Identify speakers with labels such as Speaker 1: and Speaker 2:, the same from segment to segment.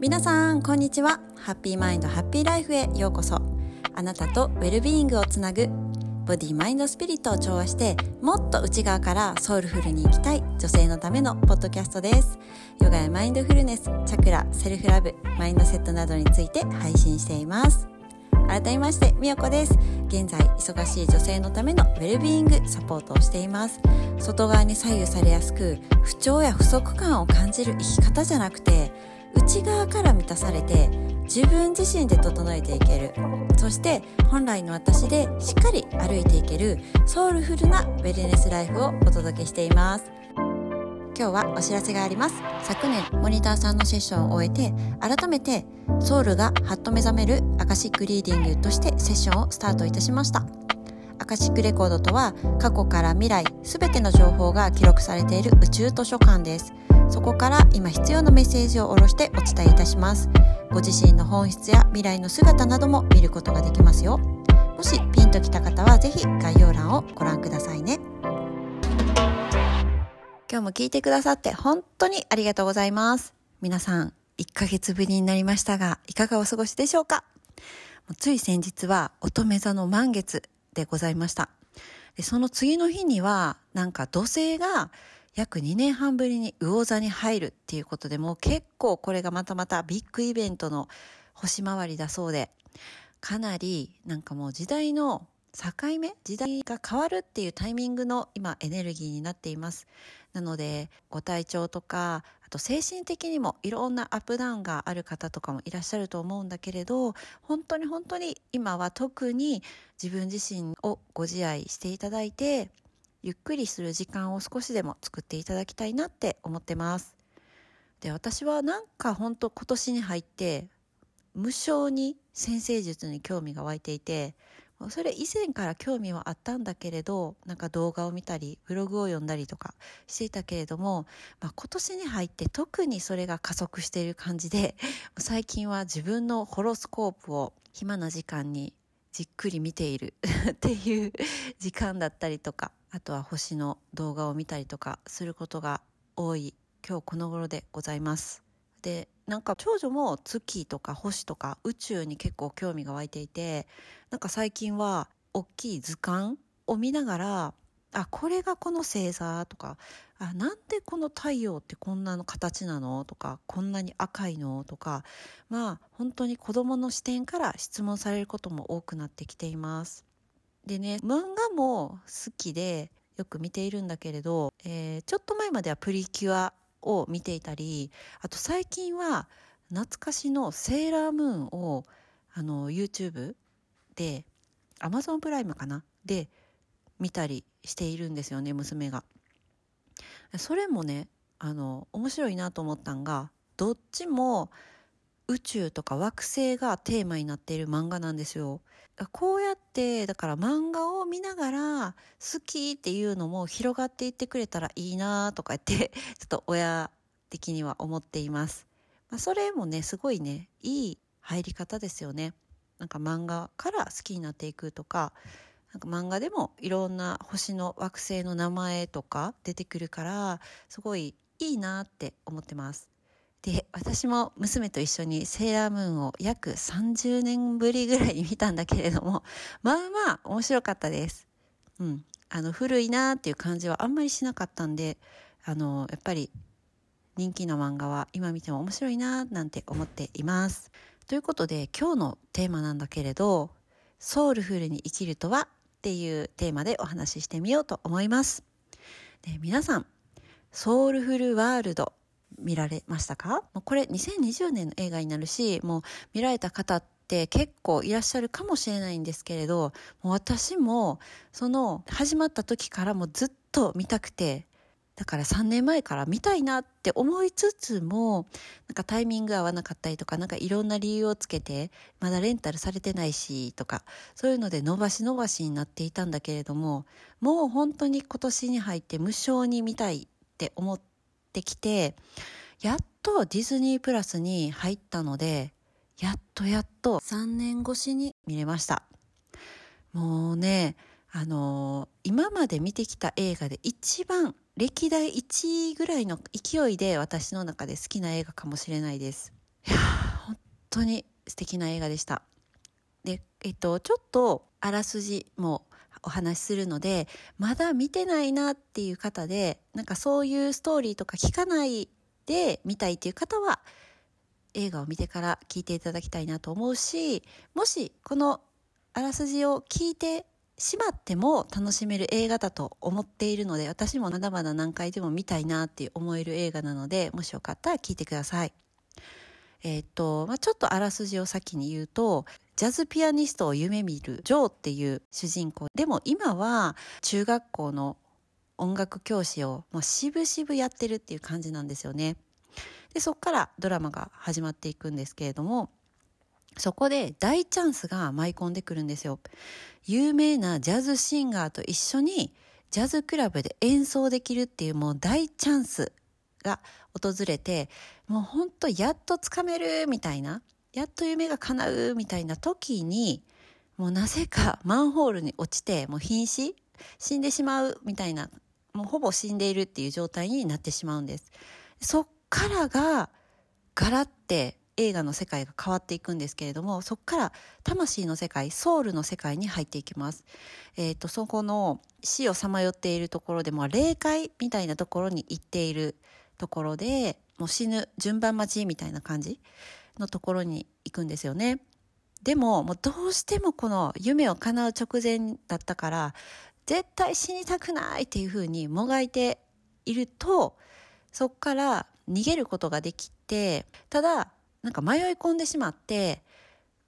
Speaker 1: 皆さんこんにちは。ハッピーマインドハッピーライフへようこそ。あなたとウェルビーイングをつなぐボディマインドスピリットを調和してもっと内側からソウルフルに生きたい女性のためのポッドキャストです。ヨガやマインドフルネスチャクラセルフラブマインドセットなどについて配信しています。改めましてみよこです。現在忙しい女性のためのウェルビーイングサポートをしています。外側に左右されやすく不調や不足感を感じる生き方じゃなくて内側から満たされて自分自身で整えていける。そして本来の私でしっかり歩いていけるソウルフルなウェルネスライフをお届けしています。今日はお知らせがあります。昨年モニターさんのセッションを終えて改めてソウルがハッと目覚めるアカシックリーディングとしてセッションをスタートいたしました。アカシックレコードとは過去から未来すべての情報が記録されている宇宙図書館です。そこから今必要なメッセージを下ろしてお伝えいたします。ご自身の本質や未来の姿なども見ることができますよ。もしピンときた方はぜひ概要欄をご覧くださいね。今日も聞いてくださって本当にありがとうございます。皆さん1ヶ月ぶりになりましたがいかがお過ごしでしょうか？つい先日は乙女座の満月でございました。でその次の日にはなんか土星が約2年半ぶりに魚座に入るっていうことでもう結構これがまたまたビッグイベントの星回りだそうでかなりなんかもう時代の境目時代が変わるっていうタイミングの今エネルギーになっています。なのでご体調とかあと精神的にもいろんなアップダウンがある方とかもいらっしゃると思うんだけれど本当に本当に今は特に自分自身をご自愛していただいてゆっくりする時間を少しでも作っていただきたいなって思ってます。で私はなんか本当今年に入って無償に先生術に興味が湧いていてそれ以前から興味はあったんだけれどなんか動画を見たりブログを読んだりとかしていたけれども、まあ、今年に入って特にそれが加速している感じで最近は自分のホロスコープを暇な時間にじっくり見ている っていう時間だったりとかあとは星の動画を見たりとかすることが多い今日この頃でございます。でなんか長女も月とか星とか宇宙に結構興味が湧いていてなんか最近は大きい図鑑を見ながらあこれがこの星座とかあなんでこの太陽ってこんなの形なの？とかこんなに赤いの？とかまあ本当に子どもの視点から質問されることも多くなってきています。でね漫画も好きでよく見ているんだけれど、えー、ちょっと前まではプリキュアを見ていたりあと最近は懐かしのセーラームーンをあの YouTube で Amazon プライムかな？で見たりしているんですよね娘が。それもねあの面白いなと思ったんがどっちも宇宙とか惑星がテーマになっている漫画なんですよ。こうやってだから漫画を見ながら好きっていうのも広がっていってくれたらいいなとか言って ちょっと親的には思っています。まあ、それもねすごいねいい入り方ですよね。なんか漫画から好きになっていくとかなんか漫画でもいろんな星の惑星の名前とか出てくるからすごいいいなって思ってます。で私も娘と一緒にセーラームーンを約30年ぶりぐらいに見たんだけれども まあまあ面白かったです。うん、あの古いなっていう感じはあんまりしなかったんであのやっぱり人気の漫画は今見ても面白いななんて思っています。ということで今日のテーマなんだけれどソウルフルに生きるとはっていうテーマでお話ししてみようと思います。で皆さん、ソウルフルワールド見られましたか？これ2020年の映画になるし、もう見られた方って結構いらっしゃるかもしれないんですけれど、もう私もその始まった時からもずっと見たくてだから3年前から見たいなって思いつつもなんかタイミング合わなかったりとかなんかいろんな理由をつけてまだレンタルされてないしとかそういうので伸ばし伸ばしになっていたんだけれどももう本当に今年に入って無償に見たいって思ってってきてやっとディズニープラスに入ったのでやっとやっと3年越しに見れましたもうねあのー、今まで見てきた映画で一番歴代1位ぐらいの勢いで私の中で好きな映画かもしれないです。いや、本当に素敵な映画でした。で、えっと、ちょっとあらすじもお話しするので、まだ見てないなっていう方で、なんかそういうストーリーとか聞かないで見たいっていう方は、映画を見てから聞いていただきたいなと思うし、もしこのあらすじを聞いてしまっても楽しめる映画だと思っているので、私もまだまだ何回でも見たいなって思える映画なので、もしよかったら聞いてください。えー、と、まあ、ちょっとあらすじを先に言うと、ジャズピアニストを夢見るジョーっていう主人公。でも今は中学校の音楽教師をもう渋々やってるっていう感じなんですよね。で、そっからドラマが始まっていくんですけれども、そこで大チャンスが舞い込んでくるんですよ。有名なジャズシンガーと一緒にジャズクラブで演奏できるっていうもう大チャンスが訪れて、もうほんとやっとつかめるみたいな、やっと夢が叶うみたいな時に、もうなぜか マンホールに落ちて、もう瀕死死んでしまうみたいな、もうほぼ死んでいるっていう状態になってしまうんです。そっからが、ガラって映画の世界が変わっていくんですけれども、そこから魂の世界、ソウルの世界に入っていきます。えっ、ー、と、そこの死をさまよっているところでも、霊界みたいなところに行っているところで、もう死ぬ順番待ちみたいな感じのところに行くんですよね。でも、もうどうしてもこの夢を叶う直前だったから、絶対死にたくないっていうふうにもがいていると、そっから逃げることができて、ただ、なんか迷い込んでしまって、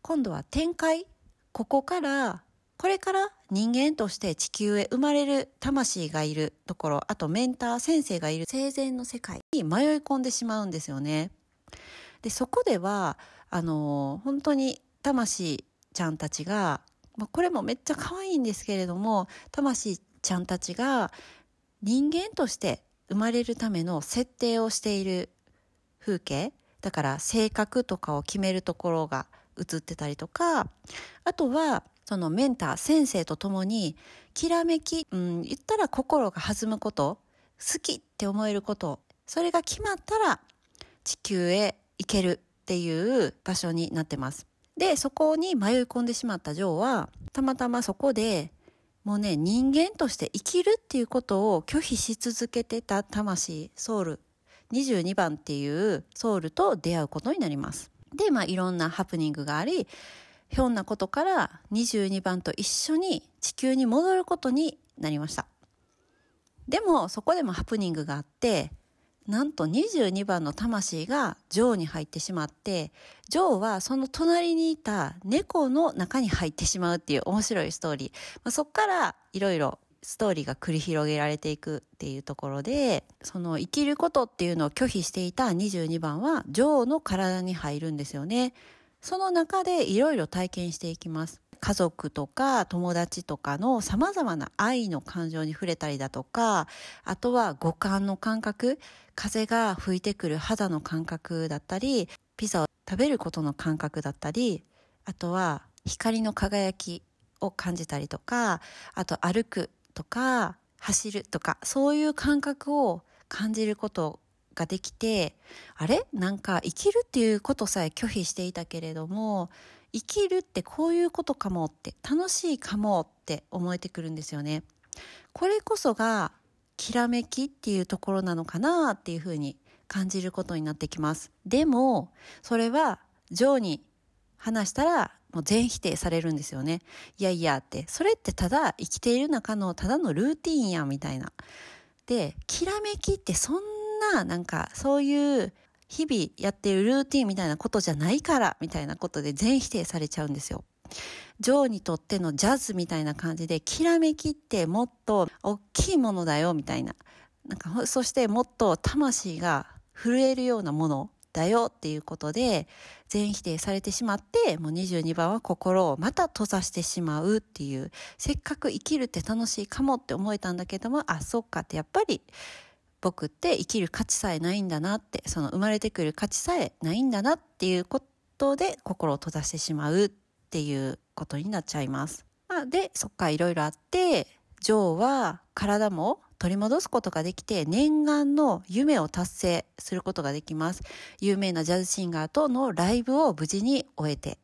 Speaker 1: 今度は展開ここから、これから人間として地球へ生まれる魂がいるところ、あとメンター先生がいる生前の世界に迷い込んでしまうんですよね。で、そこでは、あの、本当に魂ちゃんたちが、まあ、これもめっちゃ可愛いんですけれども、魂ちゃんたちが人間として生まれるための設定をしている風景だから性格とかを決めるところが映ってたりとか、あとは、そのメンター、先生と共に、きらめき、うん、言ったら心が弾むこと、好きって思えること、それが決まったら、地球へ行けるっていう場所になってます。で、そこに迷い込んでしまったジョーは、たまたまそこで、もうね、人間として生きるっていうことを拒否し続けてた魂、ソウル22番っていうソウルと出会うことになります。で、まあいろんなハプニングがあり、ひょんなことから22番と一緒に地球に戻ることになりました。でもそこでもハプニングがあって、なんと22番の魂がジョーに入ってしまって、ジョーはその隣にいた猫の中に入ってしまうっていう面白いストーリー。まあ、そっからいろいろストーリーが繰り広げられていくっていうところで、その生きることっていうのを拒否していた22番は、ジョーの体に入るんですよね。その中でいろいろ体験していきます。家族とか友達とかの様々な愛の感情に触れたりだとか、あとは五感の感覚、風が吹いてくる肌の感覚だったり、ピザを食べることの感覚だったり、あとは光の輝きを感じたりとか、あと歩くとか、走るとか、そういう感覚を感じることができて、あれ？なんか生きるっていうことさえ拒否していたけれども、生きるってこういうことかもって、楽しいかもって思えてくるんですよね。これこそが、きらめきっていうところなのかなっていうふうに感じることになってきます。でも、それは、ジョーに話したら、もう全否定されるんですよね。いやいやって、それってただ生きている中のただのルーティンや、みたいな。で、きらめきってそんな、なんか、そういう日々やってるルーティンみたいなことじゃないから、みたいなことで全否定されちゃうんですよ。ジョーにとってのジャズみたいな感じで、きらめきってもっと大きいものだよ、みたいな。なんか、そしてもっと魂が震えるようなものだよっていうことで、全否定されてしまって、もう22番は心をまた閉ざしてしまうっていう、せっかく生きるって楽しいかもって思えたんだけども、あ、そっかってやっぱり、僕って生きる価値さえないんだなって、その生まれてくる価値さえないんだなっていうことで心を閉ざしてしまうっていうことになっちゃいます。まあ、で、そっかいろいろあって、ジョーは体も取り戻すことができて念願の夢を達成することができます。有名なジャズシンガーとのライブを無事に終えて。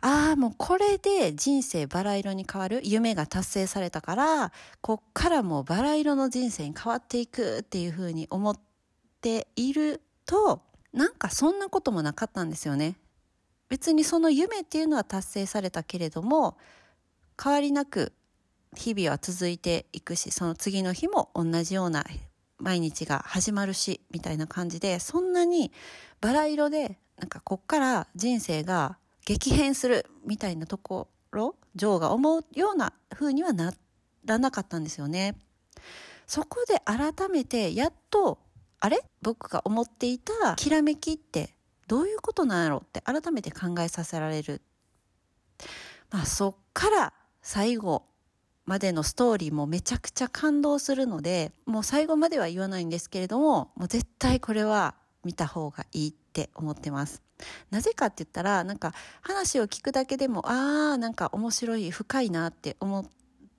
Speaker 1: ああ、もうこれで人生バラ色に変わる夢が達成されたから、こっからもうバラ色の人生に変わっていくっていうふうに思っていると、なんかそんなこともなかったんですよね。別にその夢っていうのは達成されたけれども、変わりなく日々は続いていくし、その次の日も同じような毎日が始まるし、みたいな感じで、そんなにバラ色で、なんかこっから人生が激変するみたいなところ、ジョーが思うような風にはならなかったんですよね。そこで改めて、やっと、あれ？僕が思っていたきらめきってどういうことなんやろうって改めて考えさせられる。まあそっから最後までのストーリーもめちゃくちゃ感動するので、もう最後までは言わないんですけれども、もう絶対これは見た方がいいって思ってます。なぜかって言ったら、なんか話を聞くだけでも、ああ、なんか面白い、深いなって思っ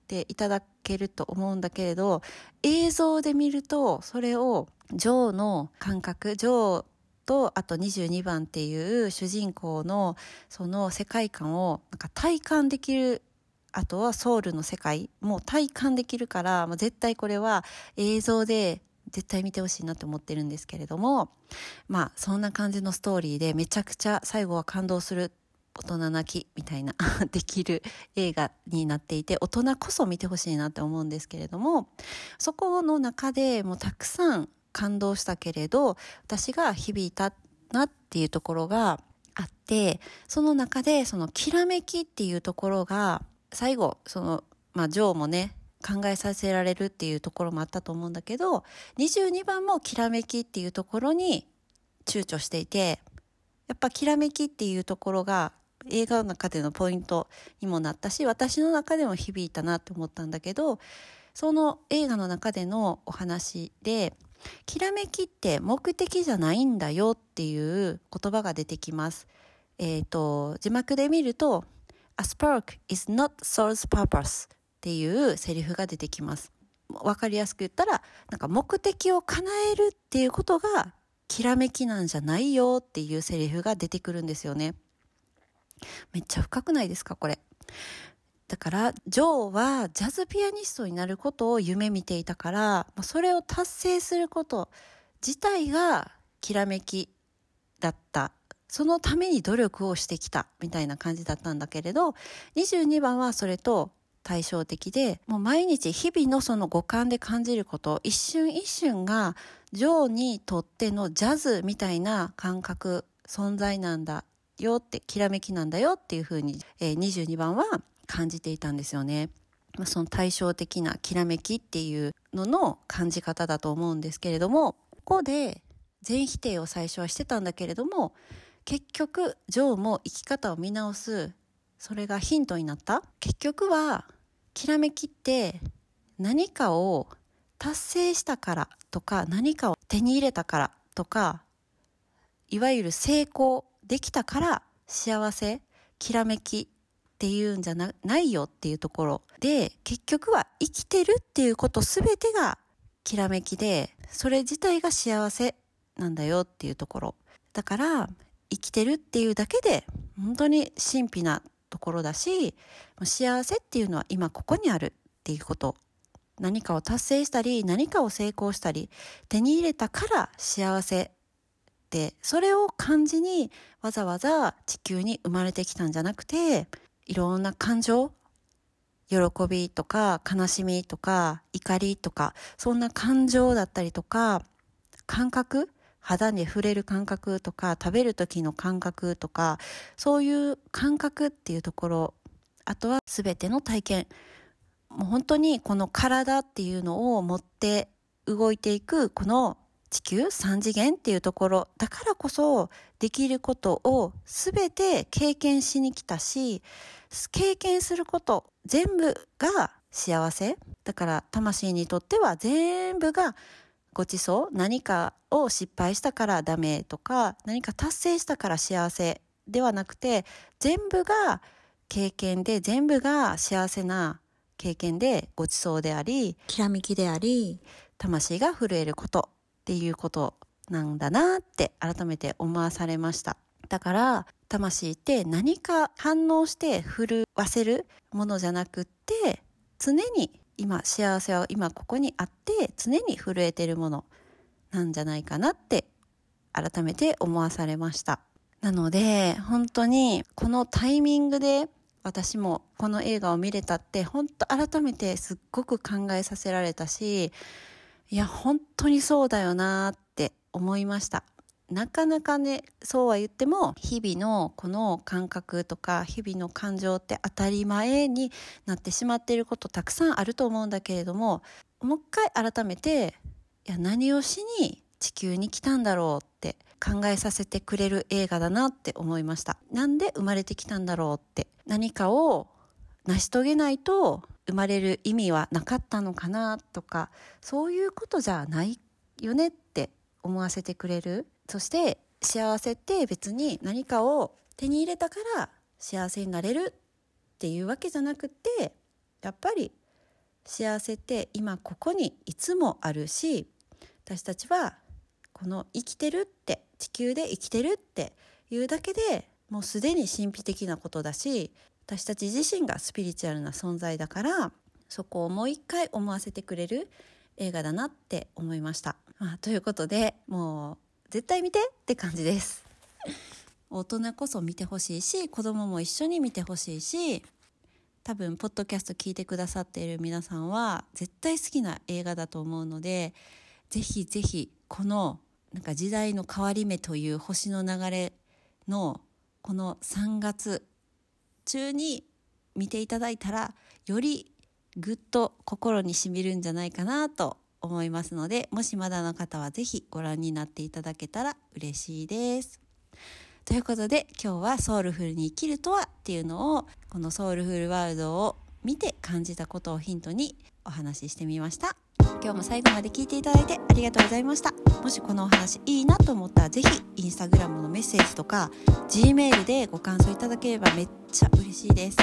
Speaker 1: ていただけると思うんだけれど、映像で見ると、それをジョーの感覚、ジョーと、あと22番っていう主人公のその世界観をなんか体感できるあとはソウルの世界も体感できるから、もう絶対これは映像で絶対見てほしいなと思ってるんですけれども、まあそんな感じのストーリーでめちゃくちゃ最後は感動する大人泣きみたいな できる映画になっていて、大人こそ見てほしいなって思うんですけれども、そこの中でもうたくさん感動したけれど、私が響いたなっていうところがあって、その中でそのきらめきっていうところが最後、その、まあ、ジョーもね、考えさせられるっていうところもあったと思うんだけど、22番もきらめきっていうところに躊躇していて、やっぱきらめきっていうところが映画の中でのポイントにもなったし、私の中でも響いたなって思ったんだけど、その映画の中でのお話で、きらめきって目的じゃないんだよっていう言葉が出てきます。えっ、ー、と、字幕で見ると、A spark is not soul's purpose っていうセリフが出てきます。わかりやすく言ったら、なんか目的を叶えるっていうことが、きらめきなんじゃないよっていうセリフが出てくるんですよね。めっちゃ深くないですかこれ。だから、ジョーはジャズピアニストになることを夢見ていたから、それを達成すること自体がきらめきだったそのために努力をしてきたみたいな感じだったんだけれど、22番はそれと対照的で、もう毎日日々のその五感で感じること、一瞬一瞬が、ジョーにとってのジャズみたいな感覚、存在なんだよって、きらめきなんだよっていうふうに、えー、22番は感じていたんですよね。まあ、その対照的なきらめきっていうのの感じ方だと思うんですけれども、ここで全否定を最初はしてたんだけれども、結局、ジョーも生き方を見直す、それがヒントになった？結局は、きらめきって何かを達成したからとか、何かを手に入れたからとか、いわゆる成功できたから幸せ、きらめきっていうんじゃないよっていうところで、結局は生きてるっていうことすべてがきらめきで、それ自体が幸せなんだよっていうところ。だから、生きてるっていうだけで、本当に神秘なところだし、幸せっていうのは今ここにあるっていうこと。何かを達成したり、何かを成功したり、手に入れたから幸せって、それを感じにわざわざ地球に生まれてきたんじゃなくて、いろんな感情、喜びとか悲しみとか怒りとか、そんな感情だったりとか、感覚肌に触れる感覚とか、食べる時の感覚とか、そういう感覚っていうところ、あとは全ての体験。もう本当にこの体っていうのを持って動いていく、この地球三次元っていうところ、だからこそできることを全て経験しに来たし、経験すること全部が幸せ。だから魂にとっては全部がごちそう、何かを失敗したからダメとか、何か達成したから幸せではなくて、全部が経験で全部が幸せな経験でごちそうであり
Speaker 2: きらめきであり
Speaker 1: 魂が震えることっていうことなんだなって改めて思わされました。だから魂って何か反応して震わせるものじゃなくって常に今幸せは今ここにあって常に震えてるものなんじゃないかなって改めて思わされました。なので本当にこのタイミングで私もこの映画を見れたって本当改めてすっごく考えさせられたしいや本当にそうだよなって思いました。なかなかねそうは言っても日々のこの感覚とか日々の感情って当たり前になってしまっていることたくさんあると思うんだけれどももう一回改めていや何をしに地球に来たんだろうって考えさせてくれる映画だなって思いました。なんで生まれてきたんだろうって何かを成し遂げないと生まれる意味はなかったのかなとかそういうことじゃないよねって思わせてくれるそして幸せって別に何かを手に入れたから幸せになれるっていうわけじゃなくてやっぱり幸せって今ここにいつもあるし私たちはこの生きてるって地球で生きてるっていうだけでもうすでに神秘的なことだし私たち自身がスピリチュアルな存在だからそこをもう一回思わせてくれる映画だなって思いました。まあ、ということでもう絶対見てって感じです。大人こそ見てほしいし子供も一緒に見てほしいし多分ポッドキャスト聞いてくださっている皆さんは絶対好きな映画だと思うのでぜひぜひこのなんか時代の変わり目という星の流れのこの3月中に見ていただいたらよりぐっと心にしみるんじゃないかなと思いますのでもしまだの方は是非ご覧になっていただけたら嬉しいです。ということで今日はソウルフルに生きるとはっていうのをこのソウルフルワールドを見て感じたことをヒントにお話ししてみました。今日も最後まで聞いていただいてありがとうございましたもしこのお話いいなと思ったら是非インスタグラムのメッセージとか G メールでご感想いただければめっちゃ嬉しいです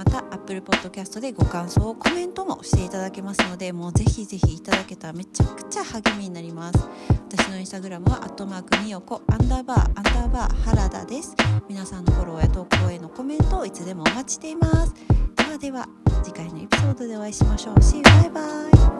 Speaker 1: また Apple Podcast でご感想コメントもしていただけますのでもうぜひぜひいただけたらめちゃくちゃ励みになります。私のインスタグラムはアットマークみよこアンダーバーアンダーバー原田です。皆さんのフォローや投稿へのコメントをいつでもお待ちしています。ではでは次回のエピソードでお会いしましょう。See you! バイバイ。